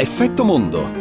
Effetto Mondo.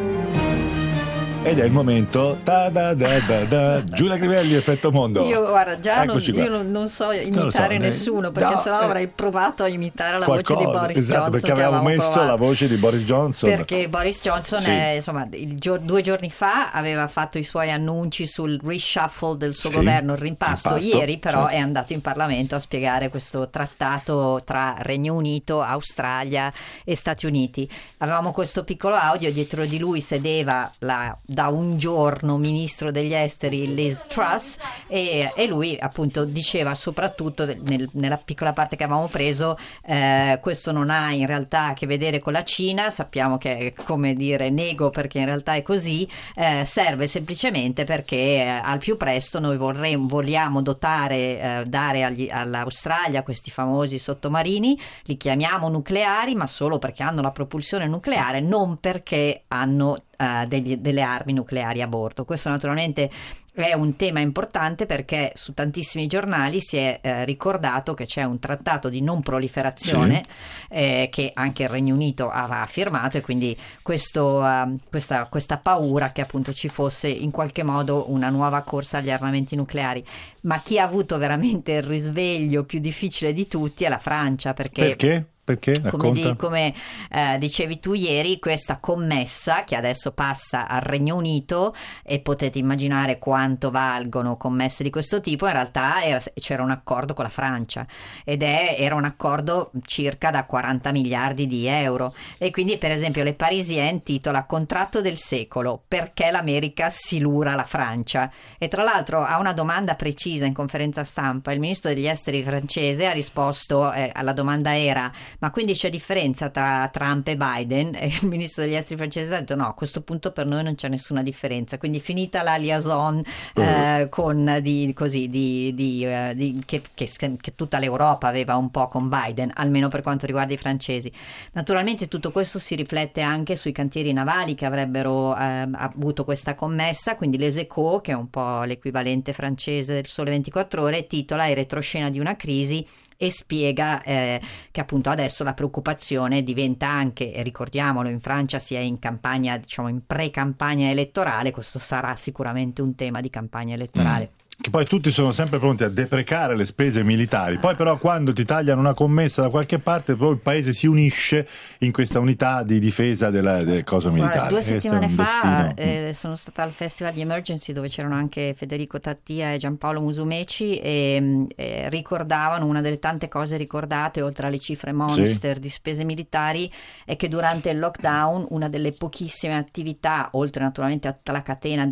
Ed è il momento da da da da da Giulia Crivelli, Effetto Mondo. Io guarda, già non, io non, non, so imitare so, nessuno, perché no, sennò eh, avrei provato a imitare la qualcosa, voce di Boris esatto, Johnson. perché avevamo messo provato. la voce di Boris Johnson. Perché Boris Johnson sì. è, insomma, gior- due giorni fa aveva fatto i suoi annunci sul reshuffle del suo sì, governo, il rimpasto. Impasto, Ieri però certo. è andato in Parlamento a spiegare questo trattato tra Regno Unito, Australia e Stati Uniti. Avevamo questo piccolo audio, dietro di lui sedeva la, da un giorno ministro degli esteri Liz Truss e, e lui appunto diceva soprattutto nel, nella piccola parte che avevamo preso eh, questo non ha in realtà a che vedere con la Cina, sappiamo che è come dire nego perché in realtà è così, eh, serve semplicemente perché eh, al più presto noi vorremmo, vogliamo dotare, eh, dare agli, all'Australia questi famosi sottomarini, li chiamiamo nucleari ma solo perché hanno la propulsione nucleare, non perché hanno uh, degli, delle armi nucleari a bordo. Questo naturalmente è un tema importante perché su tantissimi giornali si è eh, ricordato che c'è un trattato di non proliferazione sì. eh, che anche il Regno Unito aveva firmato e quindi questo, uh, questa, questa, paura che appunto ci fosse in qualche modo una nuova corsa agli armamenti nucleari. Ma chi ha avuto veramente il risveglio più difficile di tutti è la Francia perché... Perché? Perché? Come, di, come eh, dicevi tu ieri, questa commessa che adesso passa al Regno Unito e potete immaginare quanto valgono commesse di questo tipo, in realtà era, c'era un accordo con la Francia ed è, era un accordo circa da 40 miliardi di euro e quindi per esempio le Parisien titola Contratto del secolo, perché l'America si lura la Francia? E tra l'altro a una domanda precisa in conferenza stampa il ministro degli esteri francese ha risposto, eh, alla domanda era ma quindi c'è differenza tra Trump e Biden? E il ministro degli esteri francese ha detto no, a questo punto per noi non c'è nessuna differenza. Quindi finita la liaison eh, uh. con di, così, di, di, uh, di che, che, che, tutta l'Europa aveva un po' con Biden, almeno per quanto riguarda i francesi. Naturalmente tutto questo si riflette anche sui cantieri navali che avrebbero eh, avuto questa commessa, quindi l'Eseco, che è un po' l'equivalente francese del Sole 24 Ore, titola Il retroscena di una crisi e spiega eh, che appunto adesso la preoccupazione diventa anche, ricordiamolo, in Francia si è in campagna, diciamo in pre-campagna elettorale, questo sarà sicuramente un tema di campagna elettorale. Mm che poi tutti sono sempre pronti a deprecare le spese militari, poi però quando ti tagliano una commessa da qualche parte, poi il paese si unisce in questa unità di difesa della, del coso militare. Guarda, due settimane fa eh, sono stata al Festival di Emergency dove c'erano anche Federico Tattia e Giampaolo Musumeci e mm, eh, ricordavano una delle tante cose ricordate, oltre alle cifre monster sì. di spese militari, è che durante il lockdown una delle pochissime attività, oltre naturalmente a tutta la catena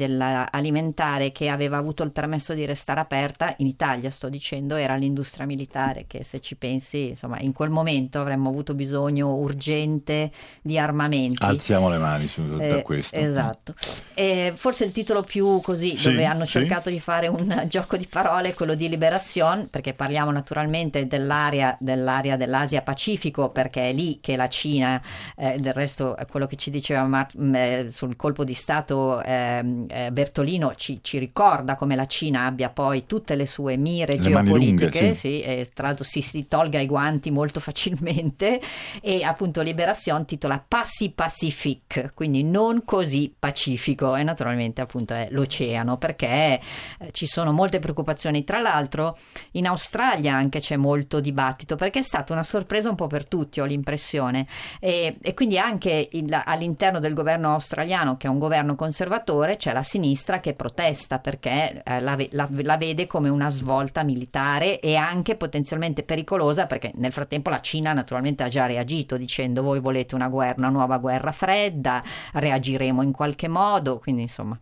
alimentare che aveva avuto il permesso di restare aperta, in Italia sto dicendo, era l'industria militare che se ci pensi, insomma, in quel momento avremmo avuto bisogno urgente di armamenti. Alziamo le mani su tutto eh, questo. Esatto. E forse il titolo più così, sì, dove hanno cercato sì. di fare un gioco di parole, è quello di Liberation, perché parliamo naturalmente dell'area, dell'area dell'Asia Pacifico, perché è lì che la Cina, eh, del resto quello che ci diceva Mart- eh, sul colpo di Stato ehm, eh, Bertolino ci, ci ricorda come la Cina abbia poi tutte le sue mire le geopolitiche, lunghe, sì. Sì, e tra l'altro si, si, tolga i guanti molto facilmente e appunto Liberation titola Passi Pacific, quindi non così pacifico e naturalmente appunto è l'oceano perché eh, ci sono molte preoccupazioni. Tra l'altro in Australia anche c'è molto dibattito perché è stata una sorpresa un po' per tutti, ho l'impressione, e, e quindi anche il, all'interno del governo australiano che è un governo conservatore c'è la sinistra che protesta perché eh, la, la, la, vede come una svolta militare e anche potenzialmente pericolosa perché nel frattempo la Cina naturalmente ha già reagito dicendo voi volete una guerra, una nuova guerra fredda, reagiremo in qualche modo, quindi insomma...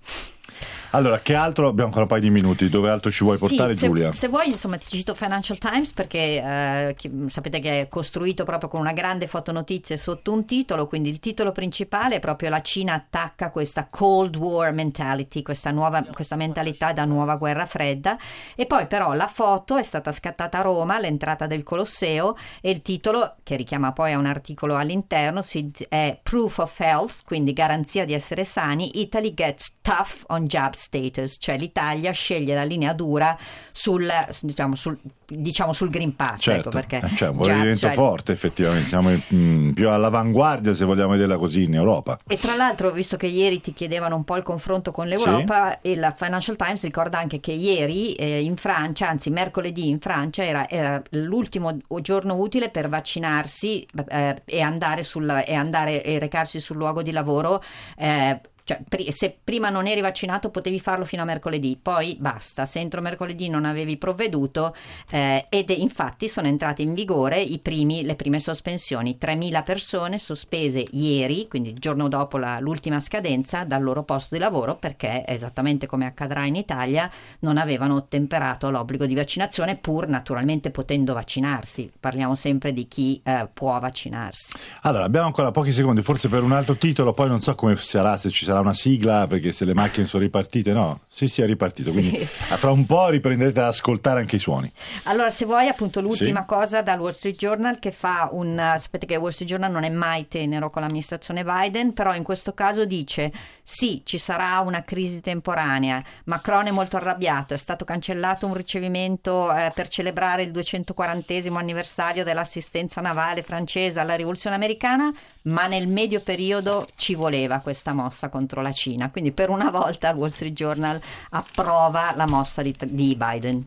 Allora, che altro? Abbiamo ancora un paio di minuti. Dove altro ci vuoi portare, sì, Giulia? Se vuoi, insomma, ti cito Financial Times perché eh, sapete che è costruito proprio con una grande fotonotizia sotto un titolo. Quindi il titolo principale è proprio la Cina attacca questa Cold War mentality, questa, nuova, questa mentalità da nuova guerra fredda. E poi, però, la foto è stata scattata a Roma all'entrata del Colosseo e il titolo, che richiama poi a un articolo all'interno, è Proof of Health, quindi garanzia di essere sani. Italy gets tough on jobs status, cioè l'Italia sceglie la linea dura sul, diciamo, sul, diciamo sul Green Pass. Certo, ecco perché eh, cioè, un movimento cioè, forte effettivamente, siamo mh, mm, più all'avanguardia se vogliamo vederla così in Europa. E tra l'altro, visto che ieri ti chiedevano un po' il confronto con l'Europa, sì. il Financial Times ricorda anche che ieri eh, in Francia, anzi mercoledì in Francia, era, era l'ultimo giorno utile per vaccinarsi eh, e andare, sul, e andare e recarsi sul luogo di lavoro eh, cioè, se prima non eri vaccinato potevi farlo fino a mercoledì, poi basta, se entro mercoledì non avevi provveduto eh, ed infatti sono entrate in vigore primi, le prime sospensioni, 3.000 persone sospese ieri, quindi il giorno dopo la, l'ultima scadenza, dal loro posto di lavoro perché, esattamente come accadrà in Italia, non avevano ottemperato all'obbligo di vaccinazione pur naturalmente potendo vaccinarsi. Parliamo sempre di chi eh, può vaccinarsi. Allora, abbiamo ancora pochi secondi, forse per un altro titolo, poi non so come sarà, se ci sarà sarà una sigla perché se le macchine sono ripartite, no? Sì, sì, è ripartito. Sì. Quindi fra un po' riprenderete ad ascoltare anche i suoni. Allora, se vuoi, appunto, l'ultima sì. cosa dal Wall Street Journal che fa un. Sapete che il Wall Street Journal non è mai tenero con l'amministrazione Biden, però in questo caso dice: sì, ci sarà una crisi temporanea. Macron è molto arrabbiato, è stato cancellato un ricevimento eh, per celebrare il 240 anniversario dell'assistenza navale francese alla rivoluzione americana, ma nel medio periodo ci voleva questa mossa contro la Cina. Quindi per una volta il Wall Street Journal approva la mossa di, di Biden.